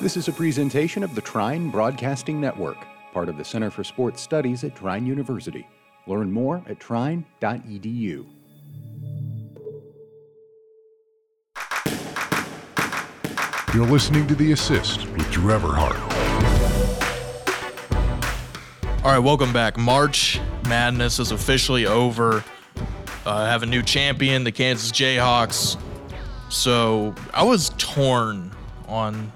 This is a presentation of the Trine Broadcasting Network, part of the Center for Sports Studies at Trine University. Learn more at trine.edu. You're listening to The Assist with Drew Everhart. All right, welcome back. March Madness is officially over. Uh, have a new champion, the Kansas Jayhawks. So I was torn on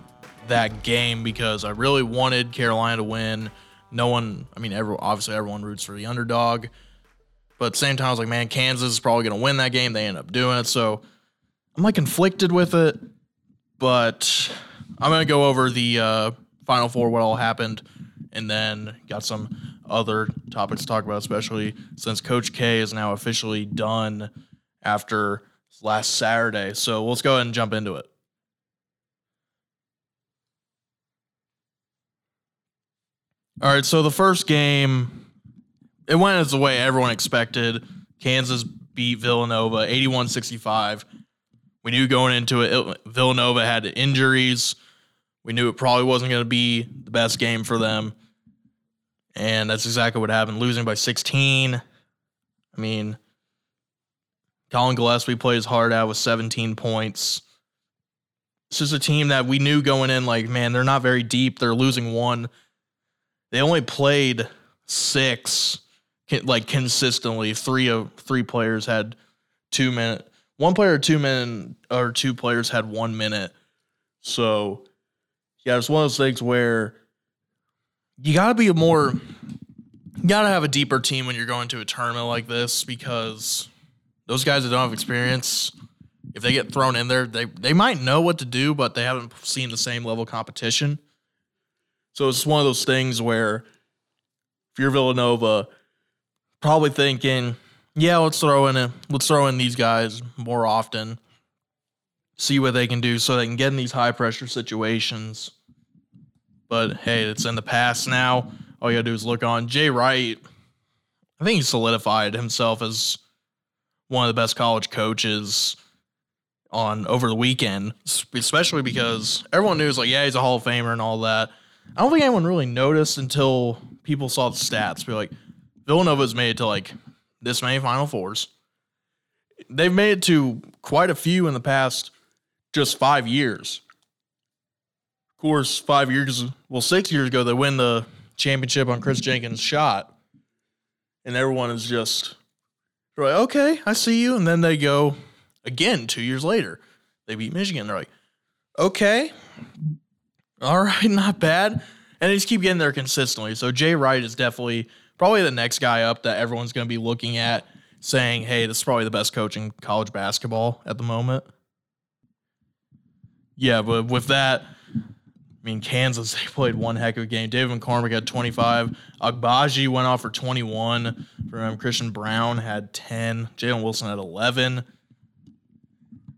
that game because I really wanted Carolina to win. No one, I mean, every, obviously everyone roots for the underdog, but at the same time, I was like, man, Kansas is probably going to win that game. They end up doing it, so I'm like conflicted with it. But I'm going to go over the uh, Final Four, what all happened, and then got some other topics to talk about, especially since Coach K is now officially done after last Saturday. So let's go ahead and jump into it. All right, so the first game, it went as the way everyone expected. Kansas beat Villanova 81 65. We knew going into it, Villanova had injuries. We knew it probably wasn't going to be the best game for them. And that's exactly what happened, losing by 16. I mean, Colin Gillespie played his heart out with 17 points. This is a team that we knew going in, like, man, they're not very deep. They're losing one. They only played six, like consistently. Three of three players had two minute. One player two minute or two players had one minute. So yeah, it's one of those things where you got to be a more, you got to have a deeper team when you're going to a tournament like this because those guys that don't have experience, if they get thrown in there, they they might know what to do, but they haven't seen the same level competition. So it's one of those things where if you're Villanova, probably thinking, yeah, let's throw in a, let's throw in these guys more often, see what they can do so they can get in these high pressure situations. But hey, it's in the past now. All you gotta do is look on Jay Wright. I think he solidified himself as one of the best college coaches on over the weekend, especially because everyone knew was like, yeah, he's a Hall of Famer and all that. I don't think anyone really noticed until people saw the stats. Be like, Villanova's made it to like this many Final Fours. They've made it to quite a few in the past just five years. Of course, five years, well, six years ago, they win the championship on Kris Jenkins' shot. And everyone is just like, okay, I see you. And then they go again two years later. They beat Michigan. They're like, okay, all right, not bad. And they just keep getting there consistently. So Jay Wright is definitely probably the next guy up that everyone's going to be looking at saying, hey, this is probably the best coach in college basketball at the moment. Yeah, but with that, I mean, Kansas, they played one heck of a game. David McCormack had 25. Agbaji went off for 21. For him, Christian Braun had 10. Jalen Wilson had 11.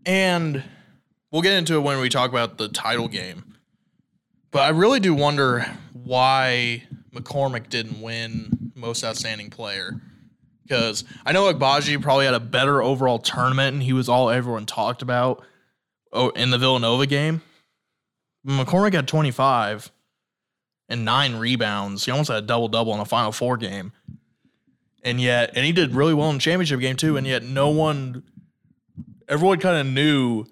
And we'll get into it when we talk about the title game. But I really do wonder why McCormack didn't win most outstanding player. Because I know Agbaji probably had a better overall tournament and he was all everyone talked about oh, in the Villanova game. McCormack had 25 and nine rebounds. He almost had a double double in a Final Four game. And yet, and he did really well in the championship game too. And yet, no one, everyone kind of knew.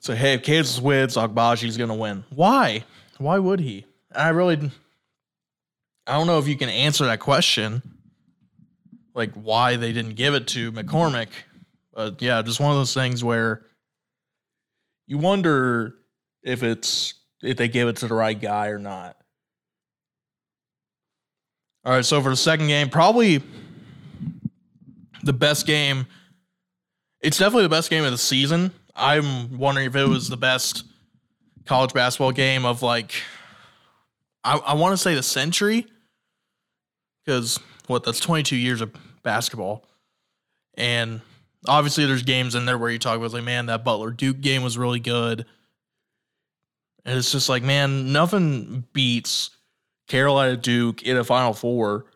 So, hey, if Kansas wins, Agbaji's going to win. Why? Why would he? I really, I don't know if you can answer that question. Like why they didn't give it to McCormack. But yeah, just one of those things where you wonder if it's if they gave it to the right guy or not. All right, so for the second game, probably the best game. It's definitely the best game of the season. I'm wondering if it was the best college basketball game of like, I, I want to say the century, because what that's 22 years of basketball, and obviously there's games in there where you talk about like, man, that Butler Duke game was really good. And it's just like, man, nothing beats Carolina Duke in a Final Four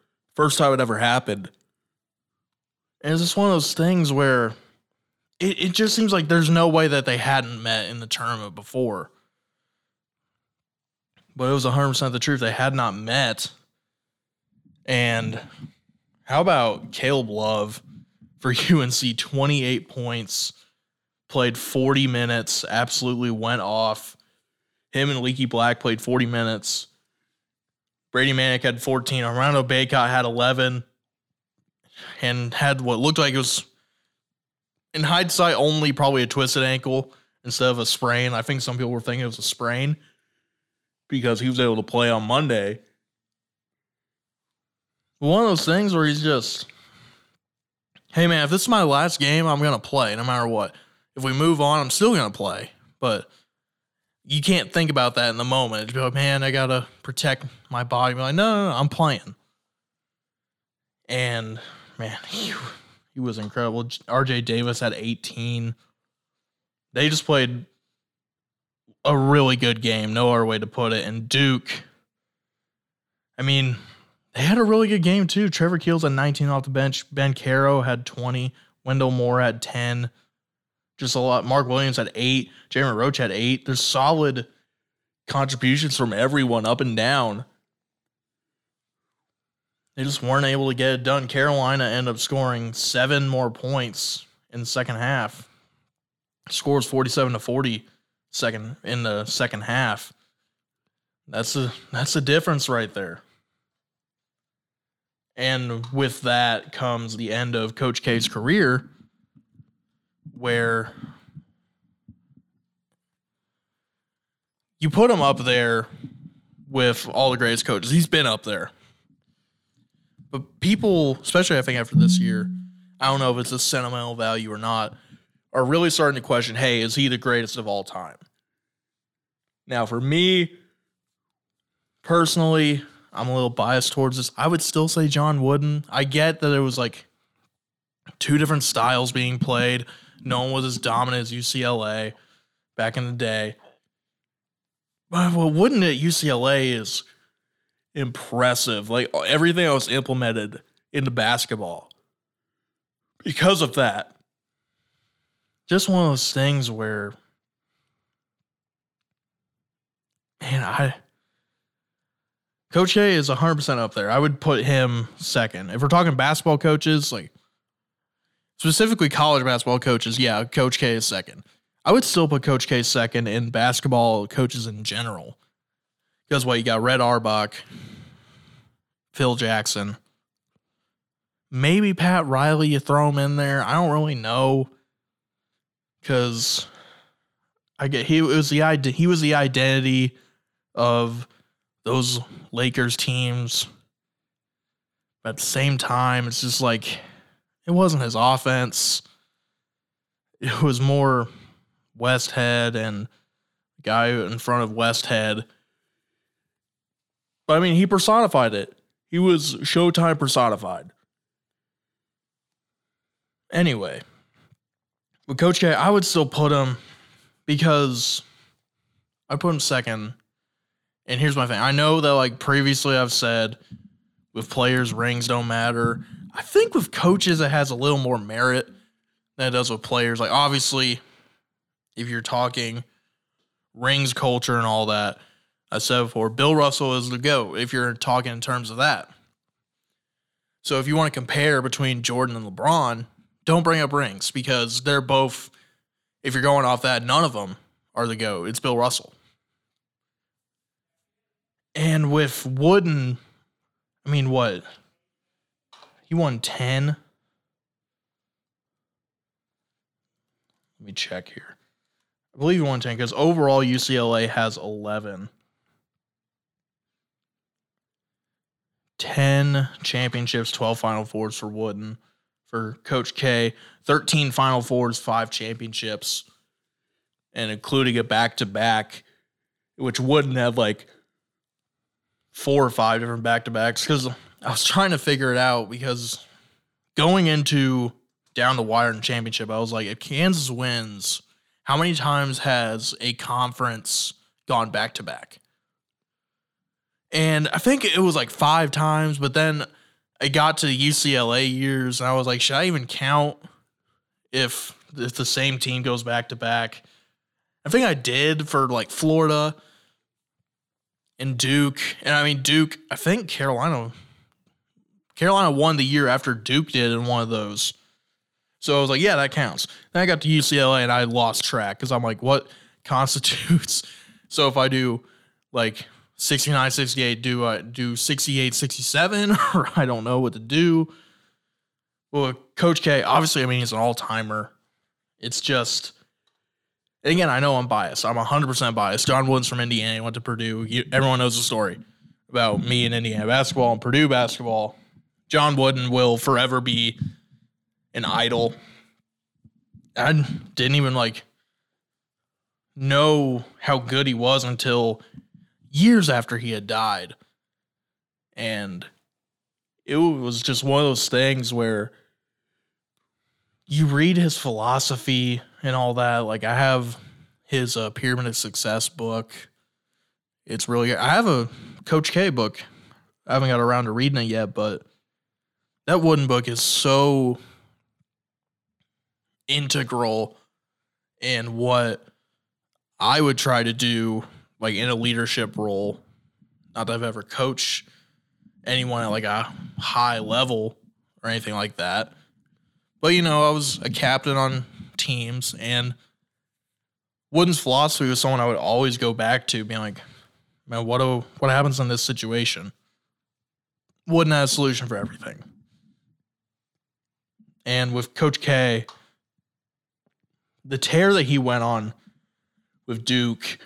first time it ever happened. And it's just one of those things where it, it just seems like there's no way that they hadn't met in the tournament before. But it was 100% the truth. They had not met. And how about Caleb Love for UNC? 28 points, played 40 minutes, absolutely went off. Him and Leaky Black played 40 minutes. Brady Manek had 14. Armando Bacot had 11 and had what looked like it was, in hindsight, only probably a twisted ankle instead of a sprain. I think some people were thinking it was a sprain because he was able to play on Monday. One of those things where he's just, hey man, if this is my last game, I'm gonna play no matter what. If we move on, I'm still gonna play. But you can't think about that in the moment. Be like, man, I gotta protect my body. Be like, no, no, no, I'm playing. And man, he, he was incredible. RJ Davis had 18. They just played a really good game, no other way to put it. And Duke, I mean, they had a really good game too. Trevor Keels had 19 off the bench. Banchero had 20. Wendell Moore had 10. Just a lot. Mark Williams had eight. Jeremy Roach had eight. There's solid contributions from everyone up and down. They just weren't able to get it done. Carolina ended up scoring seven more points in the second half. Scores 47 to 40 second in the second half. That's a that's a difference right there. And with that comes the end of Coach K's career, where you put him up there with all the greatest coaches. He's been up there. But people, especially I think after this year, I don't know if it's a sentimental value or not, are really starting to question hey, is he the greatest of all time? Now, for me personally, I'm a little biased towards this. I would still say John Wooden. I get that it was like two different styles being played. No one was as dominant as UCLA back in the day. But Wooden at UCLA is impressive. Like everything that was implemented into basketball. Because of that, just one of those things where, man, I Coach K is 100% up there. I would put him second. If we're talking basketball coaches, like specifically college basketball coaches, yeah, Coach K is second. I would still put Coach K second in basketball coaches in general. Because what you got Red Auerbach, Phil Jackson, maybe Pat Riley, you throw him in there. I don't really know. Cause I get he was the he was the identity of those Lakers teams. But at the same time, it's just like it wasn't his offense. It was more Westhead and the guy in front of Westhead. But I mean, he personified it. He was Showtime personified. Anyway, with Coach K, I would still put him because I put him second and here's my thing. I know that like previously I've said with players rings don't matter. I think with coaches it has a little more merit than it does with players. Like obviously, if you're talking rings culture and all that, I said before, Bill Russell is the go if you're talking in terms of that. So if you want to compare between Jordan and LeBron, don't bring up rings because they're both. If you're going off that, none of them are the go. It's Bill Russell. And with Wooden, I mean, what? He won 10. Let me check here. I believe he won 10 because overall UCLA has 11. 10 championships, 12 Final Fours for Wooden. For Coach K, 13 Final Fours, 5 championships, and including a back to back, which wouldn't have like four or five different back to backs because I was trying to figure it out because going into down the wire in championship, I was like, if Kansas wins, how many times has a conference gone back to back? And I think it was like five times, but then I got to the UCLA years and I was like, should I even count if if the same team goes back to back? I think I did for like Florida and Duke. And I mean Duke, I think Carolina Carolina won the year after Duke did in one of those. So I was like, yeah, that counts. Then I got to UCLA and I lost track because I'm like, what constitutes? So if I do like 69, 68, do I do 68, 67? Or I don't know what to do. Well, Coach K, obviously, I mean, he's an all timer. It's just, again, I know I'm biased. I'm 100% biased. John Wooden's from Indiana. He went to Purdue. You, everyone knows the story about me and Indiana basketball and Purdue basketball. John Wooden will forever be an idol. I didn't even like know how good he was until years after he had died. And it was just one of those things where you read his philosophy and all that. Like I have his uh, Pyramid of Success book. It's really good. I have a Coach K book. I haven't got around to reading it yet, but that wooden book is so integral in what I would try to do like in a leadership role. Not that I've ever coached anyone at like a high level or anything like that. But you know, I was a captain on teams and Wooden's philosophy was someone I would always go back to, being like, man, what do, what happens in this situation? Wooden has a solution for everything. And with Coach K, the tear that he went on with Duke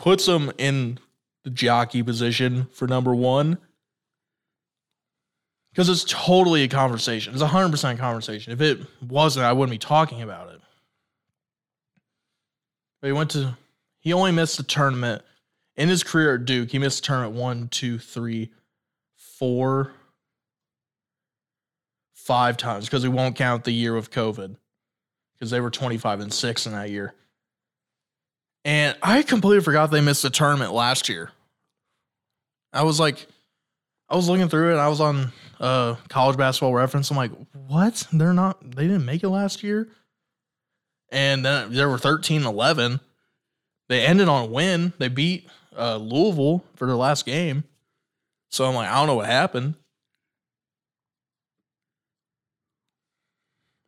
puts him in the jockey position for number one because it's totally a conversation. It's a hundred percent conversation. If it wasn't, I wouldn't be talking about it. But he went to. He only missed the tournament in his career at Duke. He missed tournament one, two, three, four, five times because we won't count the year of COVID because they were twenty five and six in that year. And I completely forgot they missed the tournament last year. I was like, I was looking through it. I was on uh, college basketball reference. I'm like, what? They're not, they didn't make it last year. And then there were 13 11. They ended on a win. They beat uh, Louisville for their last game. So I'm like, I don't know what happened.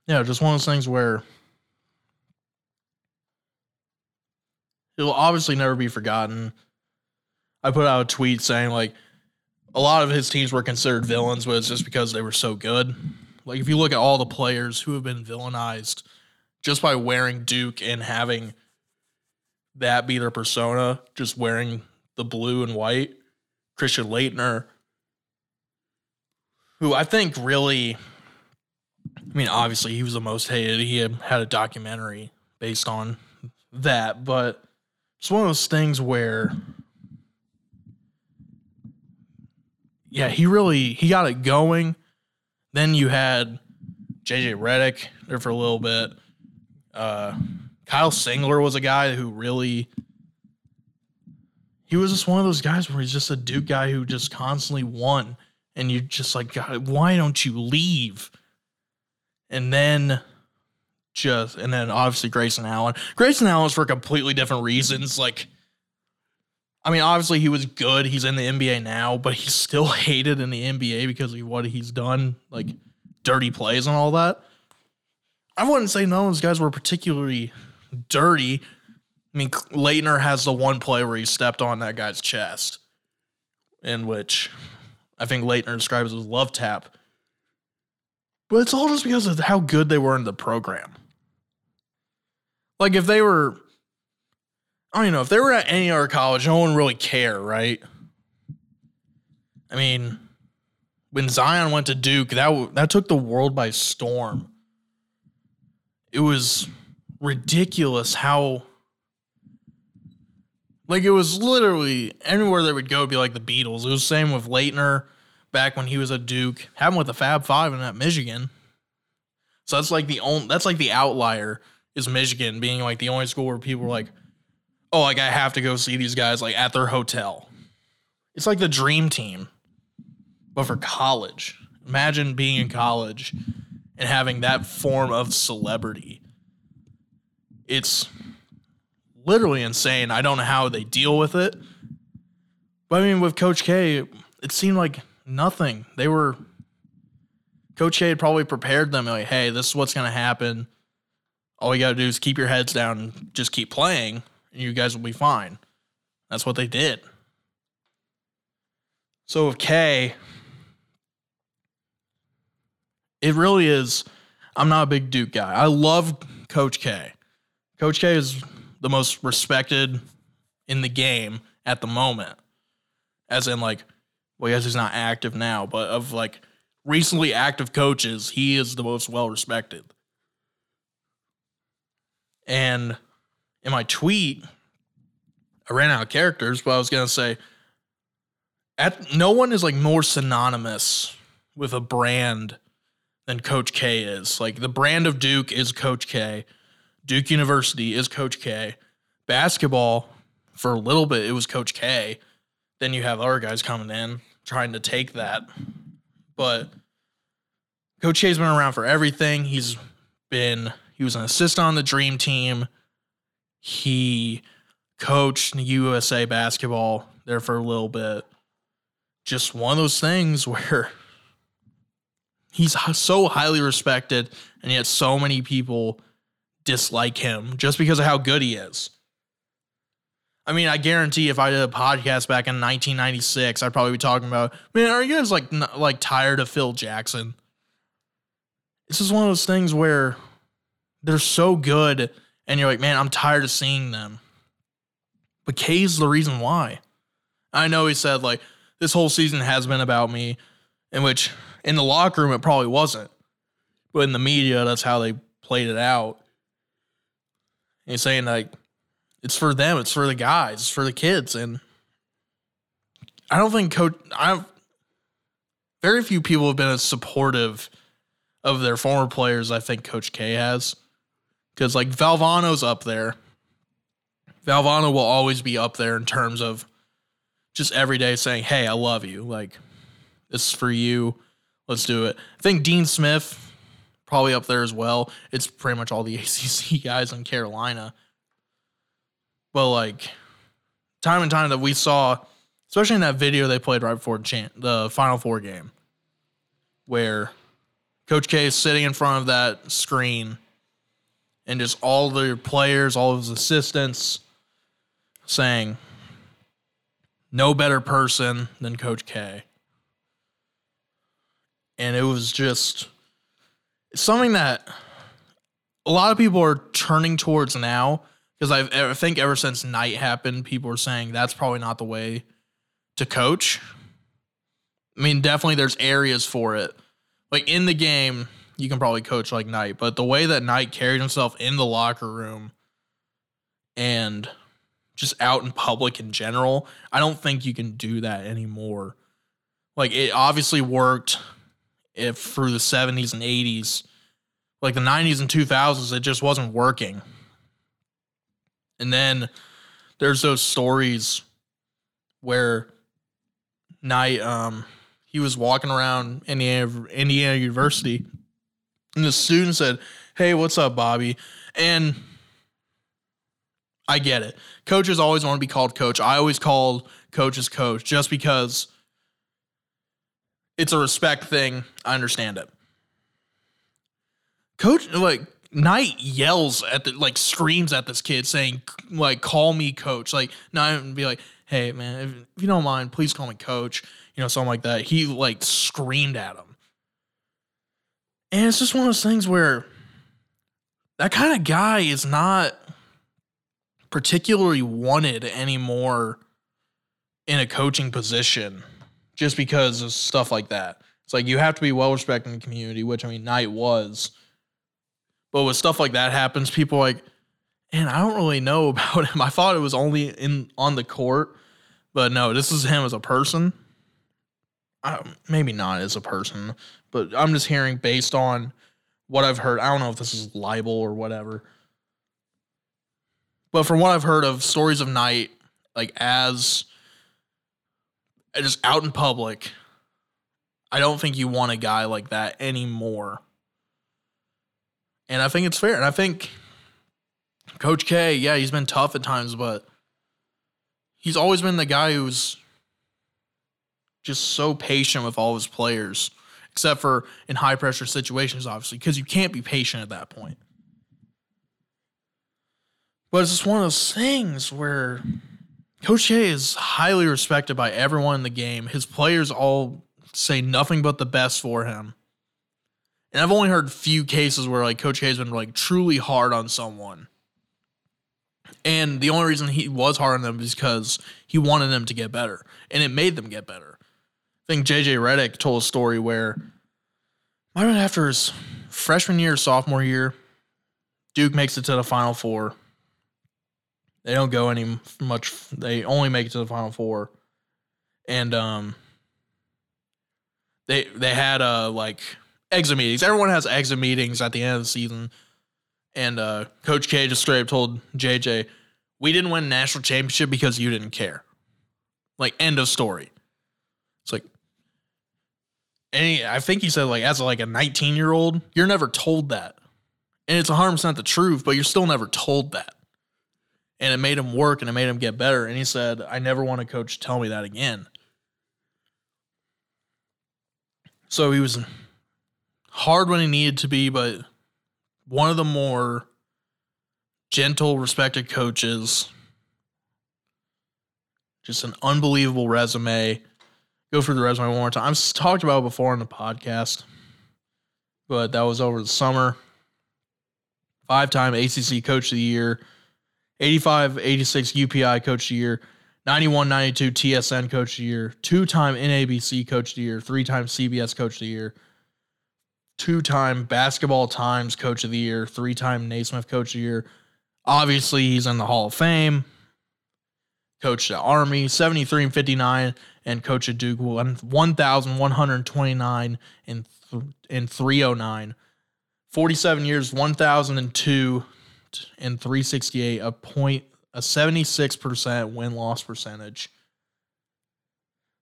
Yeah, just one of those things where it'll obviously never be forgotten. I put out a tweet saying like a lot of his teams were considered villains, but it's just because they were so good. Like if you look at all the players who have been villainized just by wearing Duke and having that be their persona, just wearing the blue and white, Christian Laettner, who I think really I mean, obviously he was the most hated. He had, had a documentary based on that, but it's one of those things where yeah, he really he got it going. Then you had JJ Redick there for a little bit. Uh, Kyle Singler was a guy who really he was just one of those guys where he's just a Duke guy who just constantly won, and you're just like, God, why don't you leave? And then just and then obviously Grayson Allen. Grayson Allen was for completely different reasons. Like, I mean, obviously he was good. He's in the NBA now, but he's still hated in the NBA because of what he's done, like dirty plays and all that. I wouldn't say none of those guys were particularly dirty. I mean, Laettner has the one play where he stepped on that guy's chest, in which I think Laettner describes as love tap. But it's all just because of how good they were in the program. Like if they were, I don't even know, if they were at any other college, no one really care, right? I mean, when Zion went to Duke, that that took the world by storm. It was ridiculous how like it was literally anywhere they would go be like the Beatles. It was the same with Laettner back when he was at Duke, happened with the Fab Five and at Michigan. So that's like the only that's like the outlier is Michigan being like the only school where people were like, oh, like I have to go see these guys like at their hotel. It's like the dream team, but for college. Imagine being in college and having that form of celebrity. It's literally insane. I don't know how they deal with it. But I mean, with Coach K, it seemed like nothing. They were Coach K had probably prepared them like, hey, this is what's gonna happen. All you gotta do is keep your heads down and just keep playing, and you guys will be fine. That's what they did. So with K, it really is. I'm not a big Duke guy. I love Coach K. Coach K is the most respected in the game at the moment. As in, like, well, yes, he's not active now, but of like recently active coaches, he is the most well respected. And in my tweet, I ran out of characters, but I was gonna say, at no one is like more synonymous with a brand than Coach K is. Like the brand of Duke is Coach K. Duke University is Coach K. Basketball, for a little bit, it was Coach K. Then you have other guys coming in trying to take that. But Coach K's been around for everything. He's been he was an assistant on the dream team. He coached USA basketball there for a little bit. Just one of those things where he's so highly respected and yet so many people dislike him just because of how good he is. I mean, I guarantee if I did a podcast back in 1996, I'd probably be talking about, man, are you guys like like tired of Phil Jackson? This is one of those things where they're so good, and you're like, man, I'm tired of seeing them. But K's the reason why. I know he said like this whole season has been about me, in which in the locker room it probably wasn't, but in the media that's how they played it out. And he's saying like it's for them. It's for the guys. It's for the kids. And I don't think coach. I've very few people have been as supportive of their former players. I think Coach K has, because like Valvano's up there. Valvano will always be up there in terms of just every day saying, "Hey, I love you. Like this is for you. Let's do it." I think Dean Smith probably up there as well. It's pretty much all the ACC guys in Carolina but like time and time that we saw, especially in that video they played right before the Final Four game, where Coach K is sitting in front of that screen and just all the players, all of his assistants saying, no better person than Coach K. And it was just something that a lot of people are turning towards now because I think ever since Knight happened, people are saying that's probably not the way to coach. I mean, definitely there's areas for it. Like in the game, you can probably coach like Knight, but the way that Knight carried himself in the locker room and just out in public in general, I don't think you can do that anymore. Like it obviously worked if through the 70s and 80s. Like the 90s and 2000s, it just wasn't working. And then there's those stories where Knight um he was walking around Indiana Indiana University and the student said, "Hey, what's up, Bobby?" And I get it. Coaches always want to be called coach. I always called coaches coach just because it's a respect thing. I understand it. Coach like Knight yells at the like screams at this kid saying like call me coach like not be like hey man if, if, you don't mind please call me coach you know something like that he like screamed at him and it's just one of those things where that kind of guy is not particularly wanted anymore in a coaching position just because of stuff like that it's like you have to be well respected in the community which I mean Knight was but with stuff like that happens, people like, and I don't really know about him. I thought it was only in on the court, but no, this is him as a person. Um, maybe not as a person, but I'm just hearing based on what I've heard. I don't know if this is libel or whatever. But from what I've heard of stories of Knight, like as just out in public, I don't think you want a guy like that anymore. And I think it's fair. And I think Coach K, yeah, he's been tough at times, but he's always been the guy who's just so patient with all his players, except for in high pressure situations, obviously, because you can't be patient at that point. But it's just one of those things where Coach K is highly respected by everyone in the game. His players all say nothing but the best for him. And I've only heard few cases where like Coach K has been like truly hard on someone. And the only reason he was hard on them is because he wanted them to get better. And it made them get better. I think JJ Redick told a story where might have been after his freshman year, sophomore year, Duke makes it to the final four. They don't go any much. They only make it to the final four, and um, they they had uh like exit meetings. Everyone has exit meetings at the end of the season, and uh, Coach K just straight up told JJ, "We didn't win national championship because you didn't care." Like end of story. It's and I think he said like as like a 19 year old, you're never told that, and it's 100 percent the truth, but you're still never told that and it made him work and it made him get better. And he said, I never want a coach to tell me that again. So he was hard when he needed to be, but one of the more gentle, respected coaches. Just an unbelievable resume. Go through the resume one more time. I've talked about it before on the podcast, but that was over the summer. Five time ACC Coach of the Year 85 86 UPI Coach of the Year, 91 92 TSN Coach of the Year, two time NABC Coach of the Year, three time CBS Coach of the Year, two time Basketball Times Coach of the Year, three time Naismith Coach of the Year. Obviously, he's in the Hall of Fame. Coach the Army, 73 and 59, and coach at Duke, 1,129 and, and 309. 47 years, 1,002 and 368, a point, a 76% win loss percentage.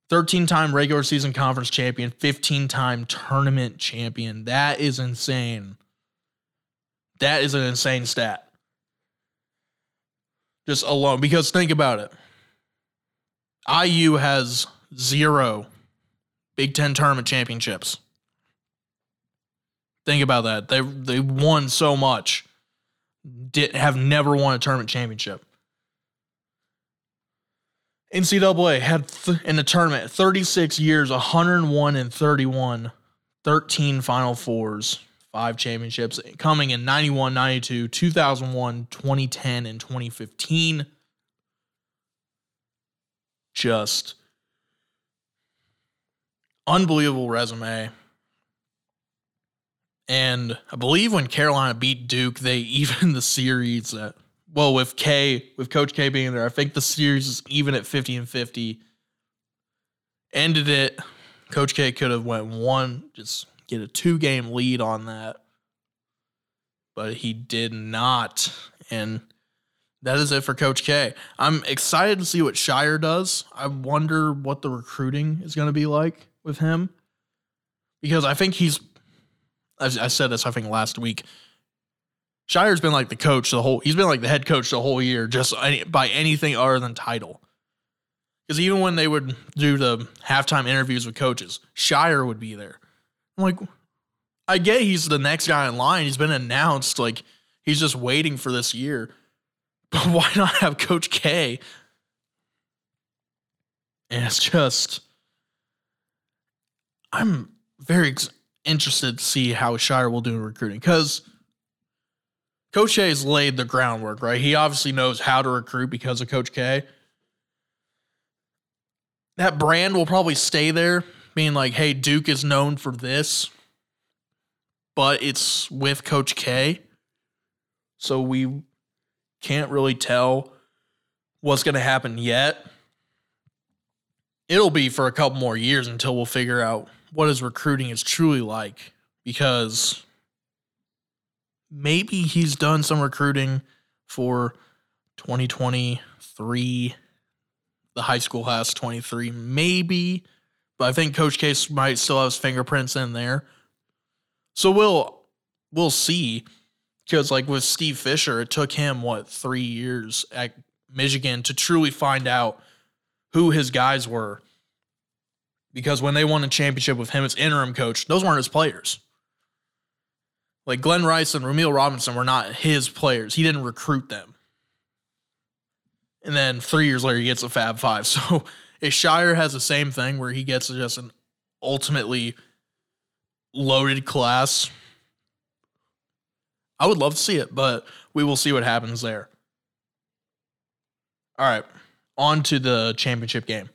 13 time regular season conference champion, 15 time tournament champion. That is insane. That is an insane stat. Just alone. Because think about it IU has zero Big Ten tournament championships. Think about that. They they won so much did have never won a tournament championship. NCAA had th- in the tournament 36 years, 101 and 31, 13 Final Fours, five championships, coming in 91, 92, 2001, 2010, and 2015. Just unbelievable resume. And I believe when Carolina beat Duke, they even the series at well with K with Coach K being there, I think the series is even at 50 and 50. Ended it. Coach K could have went one, just get a two game lead on that. But he did not. And that is it for Coach K. I'm excited to see what Scheyer does. I wonder what the recruiting is going to be like with him. Because I think he's I, I said this I think last week. Scheyer's been like the coach the whole. He's been like the head coach the whole year, just by anything other than title. Because even when they would do the halftime interviews with coaches, Scheyer would be there. I'm like, I get he's the next guy in line. He's been announced. Like he's just waiting for this year. But why not have Coach K? And it's just, I'm very interested to see how Scheyer will do in recruiting because Coach K has laid the groundwork, right? He obviously knows how to recruit because of Coach K. That brand will probably stay there, being like, hey, Duke is known for this, but it's with Coach K. So we can't really tell what's going to happen yet. It'll be for a couple more years until we'll figure out what his recruiting is truly like because maybe he's done some recruiting for 2023 the high school has 23 maybe. But i think coach K's might still have his fingerprints in there. So we'll we'll see because like with steve fisher it took him what three years at michigan to truly find out who his guys were because when they won a championship with him as interim coach, those weren't his players. Like Glen Rice and Rumeal Robinson were not his players. He didn't recruit them. And then three years later, he gets a Fab Five. So if Scheyer has the same thing where he gets just an ultimately loaded class, I would love to see it, but we will see what happens there. All right, on to the championship game.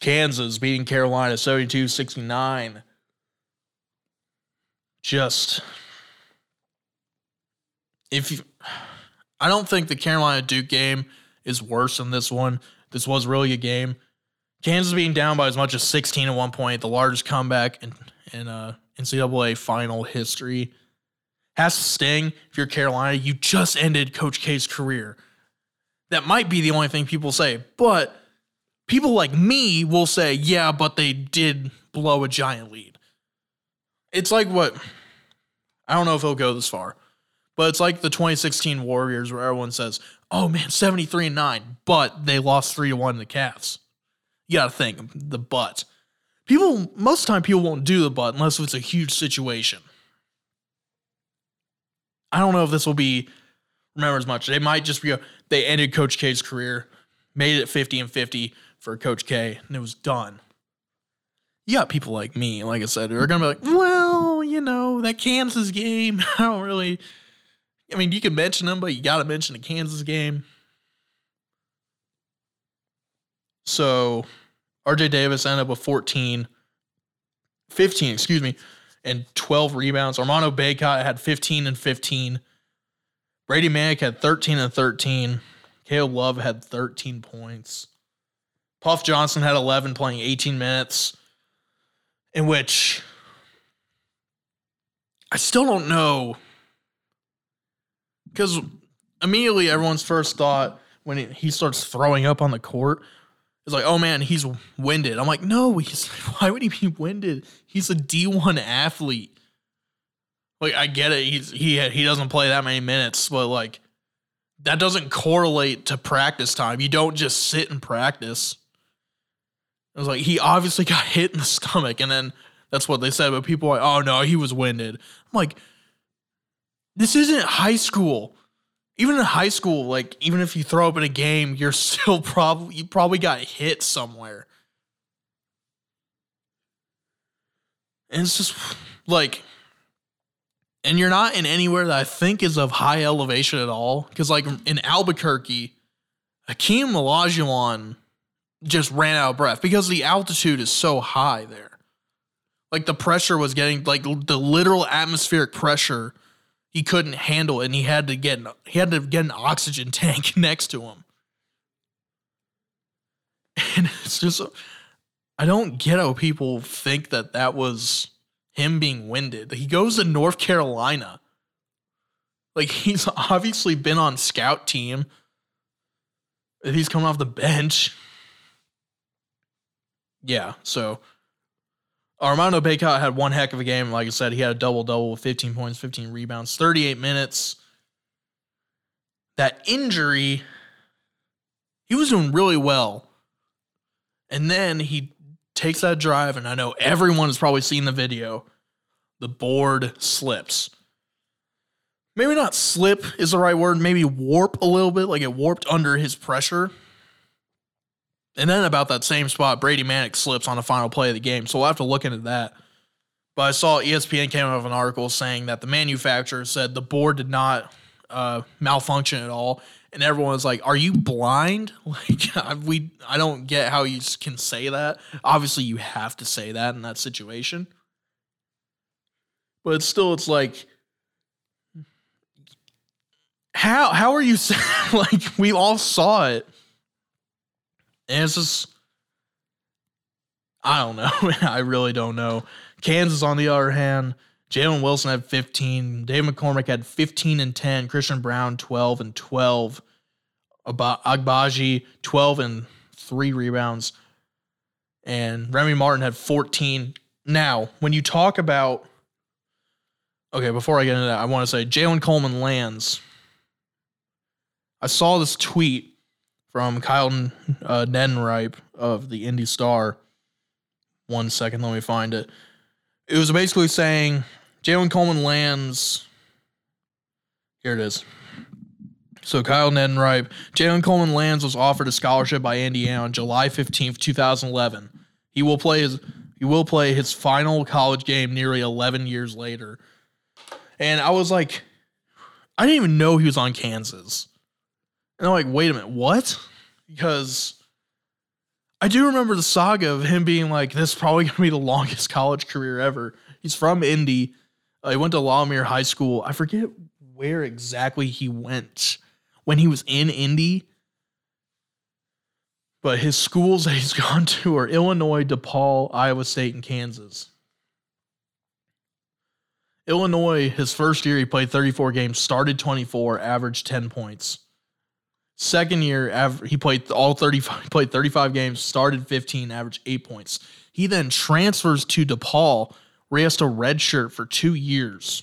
Kansas beating Carolina 72 69. Just, if you, I don't think the Carolina Duke game is worse than this one. This was really a game. Kansas being down by as much as 16 at one point, the largest comeback in, in uh, NCAA final history. Has to sting if you're Carolina. You just ended Coach K's career. That might be the only thing people say, but people like me will say, yeah, but they did blow a giant lead. It's like what I don't know if it'll go this far, but it's like the 2016 Warriors where everyone says, oh man, 73 and 9, but they lost 3 to 1 to the Cavs. You got to think the but. People, most of the time, people won't do the but unless it's a huge situation. I don't know if this will be remember as much. They might just be, they ended Coach K's career, made it 50 and 50 for Coach K, and it was done. You got people like me, like I said, who are gonna be like, well, you know, that Kansas game, I don't really. I mean, you can mention them, but you got to mention the Kansas game. So, RJ Davis ended up with 14, 15, excuse me, and 12 rebounds. Armando Bacot had 15 and 15. Brady Manek had 13 and 13. Caleb Love had 13 points. Puff Johnson had 11 playing 18 minutes, in which I still don't know. Because immediately everyone's first thought when he starts throwing up on the court is like, oh man, he's winded. I'm like, no, he's why would he be winded? He's a D1 athlete. Like I get it, he's he he doesn't play that many minutes, but like that doesn't correlate to practice time. You don't just sit and practice. I was like, he obviously got hit in the stomach, and then that's what they said. But people like, oh no, he was winded. I'm like, this isn't high school. Even in high school, like even if you throw up in a game, you're still probably you probably got hit somewhere. And it's just like and you're not in anywhere that I think is of high elevation at all. Because like in Albuquerque, Hakeem Olajuwon just ran out of breath because the altitude is so high there. Like the pressure was getting like the literal atmospheric pressure he couldn't handle it and he had to get he had to get an oxygen tank next to him. And it's just I don't get how people think that that was him being winded. He goes to North Carolina. Like he's obviously been on scout team. He's coming off the bench. Yeah, so Armando Bacot had one heck of a game. Like I said, he had a double double with 15 points, 15 rebounds, 38 minutes. That injury, he was doing really well. And then he takes that drive, and I know everyone has probably seen the video. The board slips. Maybe not slip is the right word, maybe warp a little bit, like it warped under his pressure. And then about that same spot, Brady Manek slips on the final play of the game. So we'll have to look into that. But I saw ESPN came out with an article saying that the manufacturer said the board did not uh, malfunction at all and everyone was like, "Are you blind?" Like we, I don't get how you can say that. Obviously, you have to say that in that situation, but still, it's like, how how are you like we all saw it, and it's just, I don't know. I really don't know. Kansas, on the other hand. Jalen Wilson had 15. Dave McCormack had 15 and 10. Christian Braun, 12 and 12. Agbaji 12 and 3 rebounds. And Remy Martin had 14. Now, when you talk about Okay, before I get into that, I want to say Jalen Coleman-Lands. I saw this tweet from Kyle uh, Neddenriep of the Indy Star. One second, let me find it. It was basically saying Jalen Coleman-Lands. Here it is. So Kyle Neddenriep, Jalen Coleman-Lands was offered a scholarship by Indiana on July 15th, 2011. He will play his he will play his final college game nearly 11 years later. And I was like, I didn't even know he was on Kansas. And I'm like, wait a minute, what? Because I do remember the saga of him being like, this is probably going to be the longest college career ever. He's from Indy. Uh, he went to La Lumiere High School. I forget where exactly he went when he was in Indy. But his schools that he's gone to are Illinois, DePaul, Iowa State, and Kansas. Illinois, his first year, he played 34 games, started 24, averaged 10 points. Second year, he played all 35, played 35 games, started 15, averaged eight points. He then transfers to DePaul, where he has to redshirt for two years.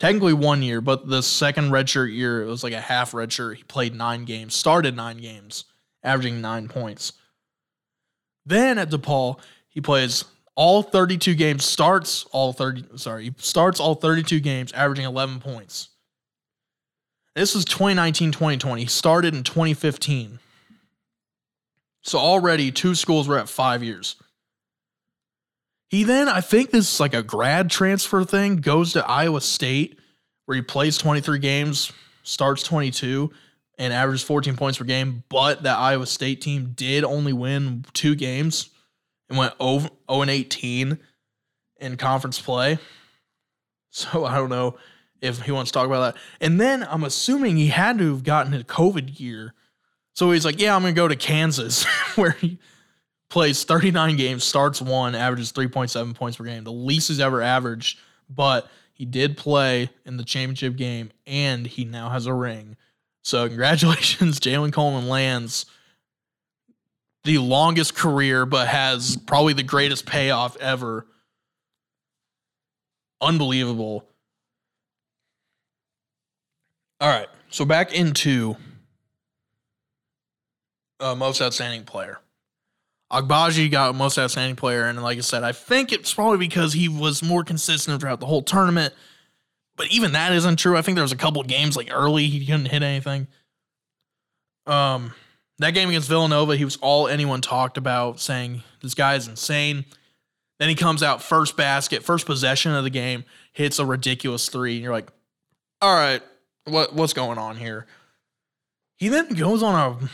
Technically one year, but the second redshirt year, it was like a half redshirt. He played nine games, started nine games, averaging nine points. Then at DePaul, he plays all 32 games, starts all 30, sorry, he starts all 32 games, averaging 11 points. This was 2019 2020. He started in 2015. So already two schools were at five years. He then, I think this is like a grad transfer thing, goes to Iowa State where he plays 23 games, starts 22, and averages 14 points per game. But that Iowa State team did only win two games and went 0, 0 and 18 in conference play. So I don't know if he wants to talk about that. And then I'm assuming he had to have gotten a COVID year. So he's like, yeah, I'm going to go to Kansas where he plays 39 games, starts one, averages 3.7 points per game, the least he's ever averaged. But he did play in the championship game and he now has a ring. So congratulations, Jalen Coleman-Lands the longest career, but has probably the greatest payoff ever. Unbelievable. All right. So back into uh, most outstanding player. Agbaji got most outstanding player, and like I said, I think it's probably because he was more consistent throughout the whole tournament. But even that isn't true. I think there was a couple games like early he couldn't hit anything. Um, that game against Villanova, he was all anyone talked about, saying this guy is insane. Then he comes out first basket, first possession of the game, hits a ridiculous three, and you're like, all right, what what's going on here? He then goes on a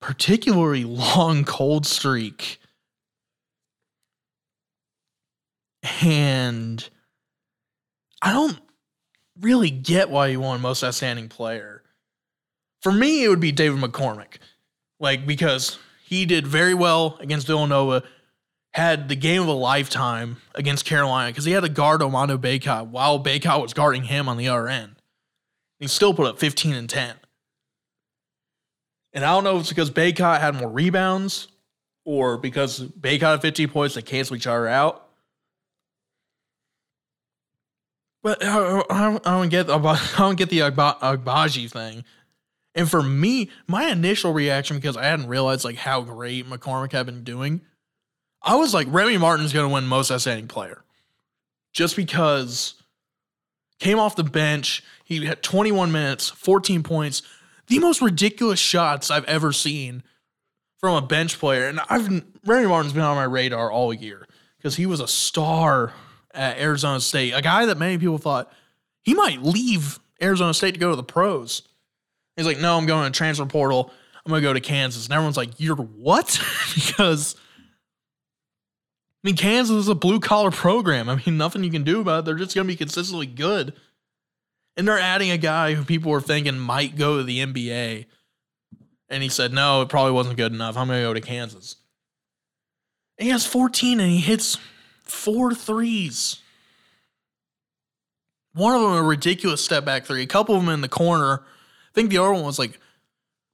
particularly long cold streak. And I don't really get why he won most outstanding player. For me, it would be David McCormack. Like, because he did very well against Villanova, had the game of a lifetime against Carolina because he had to guard Armando Bacot while Bacot was guarding him on the other end. He still put up 15 and 10. And I don't know if it's because Bacot had more rebounds or because Bacot had 15 points, they cancel each other out. But I, I, I don't get I don't get the Agbaji thing. And for me, my initial reaction because I hadn't realized like how great McCormack had been doing, I was like Remy Martin's going to win most outstanding player, just because came off the bench. He had 21 minutes, 14 points, the most ridiculous shots I've ever seen from a bench player. And I've Remy Martin's been on my radar all year because he was a star at Arizona State, a guy that many people thought he might leave Arizona State to go to the pros. He's like, no, I'm going to transfer portal. I'm going to go to Kansas. And everyone's like, you're what? because I mean, Kansas is a blue collar program. I mean, nothing you can do about it. They're just going to be consistently good. And they're adding a guy who people were thinking might go to the NBA. And he said, no, it probably wasn't good enough. I'm going to go to Kansas. And he has 14 and he hits four threes. One of them a ridiculous step back three. A couple of them in the corner. I think the other one was like,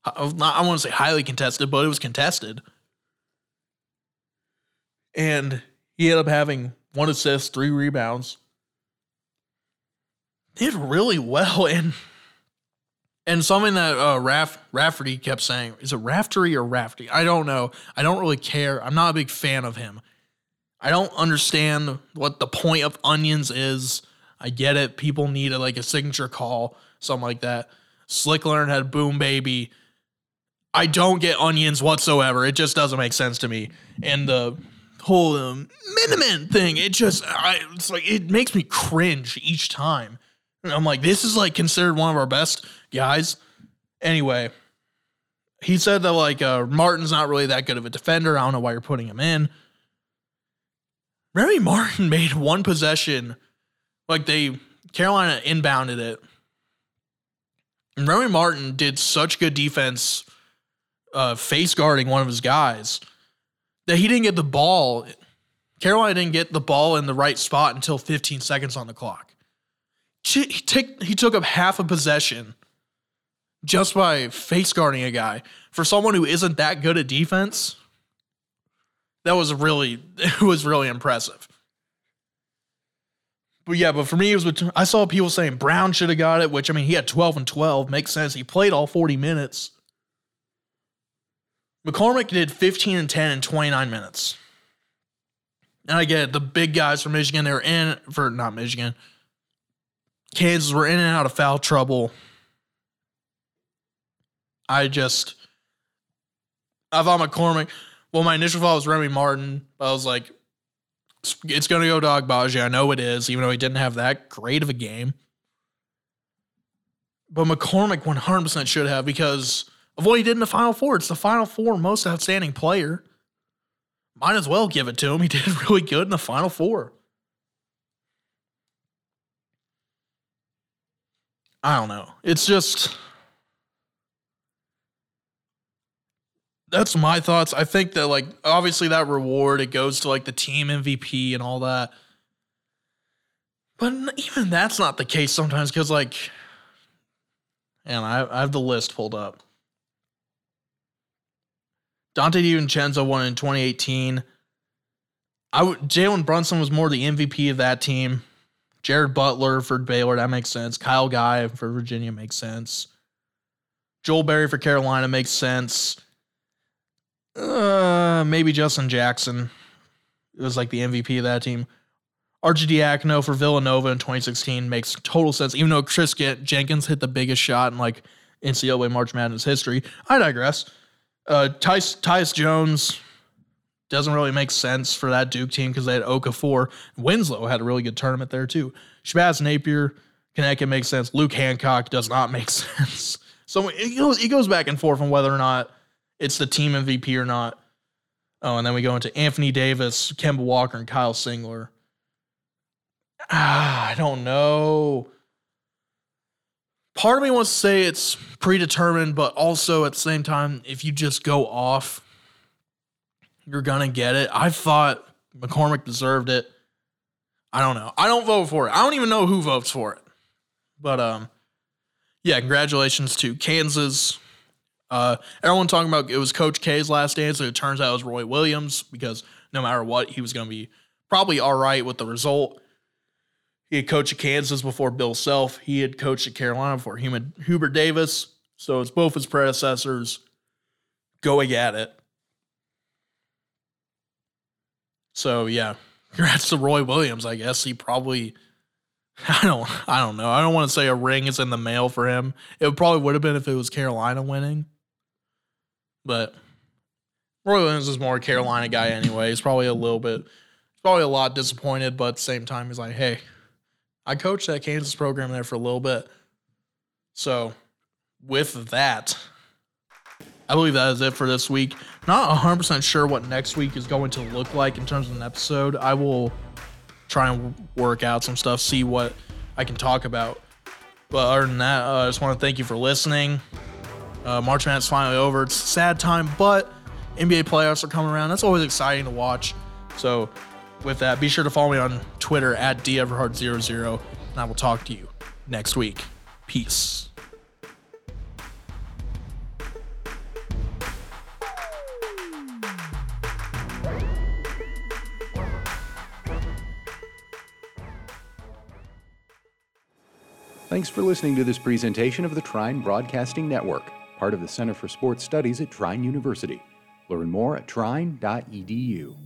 I want to say highly contested, but it was contested. And he ended up having one assist, three rebounds, did really well and and something that uh, Raff Rafferty kept saying is it Raftery or Rafty? I don't know. I don't really care. I'm not a big fan of him. I don't understand what the point of onions is. I get it. People need a, like a signature call, something like that. Slick Leonard had Boom Baby. I don't get onions whatsoever. It just doesn't make sense to me. And the whole um, minimum thing, it just, I, it's like, it makes me cringe each time. I'm like, this is like considered one of our best guys. Anyway, he said that like uh, Martin's not really that good of a defender. I don't know why you're putting him in. Remy Martin made one possession, like they Carolina inbounded it. And Remy Martin did such good defense, uh, face guarding one of his guys, that he didn't get the ball. Carolina didn't get the ball in the right spot until 15 seconds on the clock. He, take, he took up half a possession just by face guarding a guy. For someone who isn't that good at defense, that was really it was really impressive. But yeah, but for me, it was. I saw people saying Braun should have got it, which I mean, he had 12 and 12. Makes sense. He played all 40 minutes. McCormack did 15 and 10 in 29 minutes. And I get it, the big guys from Michigan, they were in for not Michigan. Kansas were in and out of foul trouble. I just I thought McCormack. Well, my initial thought was Remy Martin. but I was like, it's going to go to Agbaji. I know it is, even though he didn't have that great of a game. But McCormack 100% should have because of what he did in the Final Four. It's the Final Four most outstanding player. Might as well give it to him. He did really good in the Final Four. I don't know. It's just that's my thoughts. I think that like obviously that reward it goes to like the team MVP and all that. But even that's not the case sometimes because like, and I, I have the list pulled up. Donte DiVincenzo won in 2018. I w- Jalen Brunson was more the MVP of that team. Jared Butler for Baylor, that makes sense. Kyle Guy for Virginia makes sense. Joel Berry for Carolina makes sense. Uh, maybe Justin Jackson. It was like the MVP of that team. Arcidiacono for Villanova in 2016 makes total sense, even though Kris Jenkins hit the biggest shot in like NCAA March Madness history. I digress. Uh, Tyus, Jones doesn't really make sense for that Duke team because they had Okafor. Winslow had a really good tournament there too. Shabazz Napier, Connecticut makes sense. Luke Hancock does not make sense. So it goes, it goes back and forth on whether or not it's the team MVP or not. Oh, and then we go into Anthony Davis, Kemba Walker, and Kyle Singler. Ah, I don't know. Part of me wants to say it's predetermined, but also at the same time, if you just go off, you're gonna get it. I thought McCormack deserved it. I don't know. I don't vote for it. I don't even know who votes for it. But um, yeah, congratulations to Kansas, uh, everyone talking about it was Coach K's last dance. So it turns out it was Roy Williams because no matter what, he was to be probably all right with the result. He had coached at Kansas before Bill Self. He had coached at Carolina before Hubert Davis. So it's both his predecessors going at it. So yeah, congrats to Roy Williams. I guess he probably. I don't. I don't know. I don't want to say a ring is in the mail for him. It probably would have been if it was Carolina winning. But Roy Williams is more a Carolina guy anyway. He's probably a little bit, probably a lot disappointed, but at the same time, he's like, hey, I coached that Kansas program there for a little bit. So with that, I believe that is it for this week. Not 100% sure what next week is going to look like in terms of an episode. I will try and work out some stuff, see what I can talk about. But other than that, uh, I just want to thank you for listening. Uh, March Madness finally over. It's a sad time, but NBA playoffs are coming around. That's always exciting to watch. So, with that, be sure to follow me on Twitter at DEverhard00, and I will talk to you next week. Peace. Thanks for listening to this presentation of the Trine Broadcasting Network part of the Center for Sports Studies at Trine University. Learn more at trine.edu.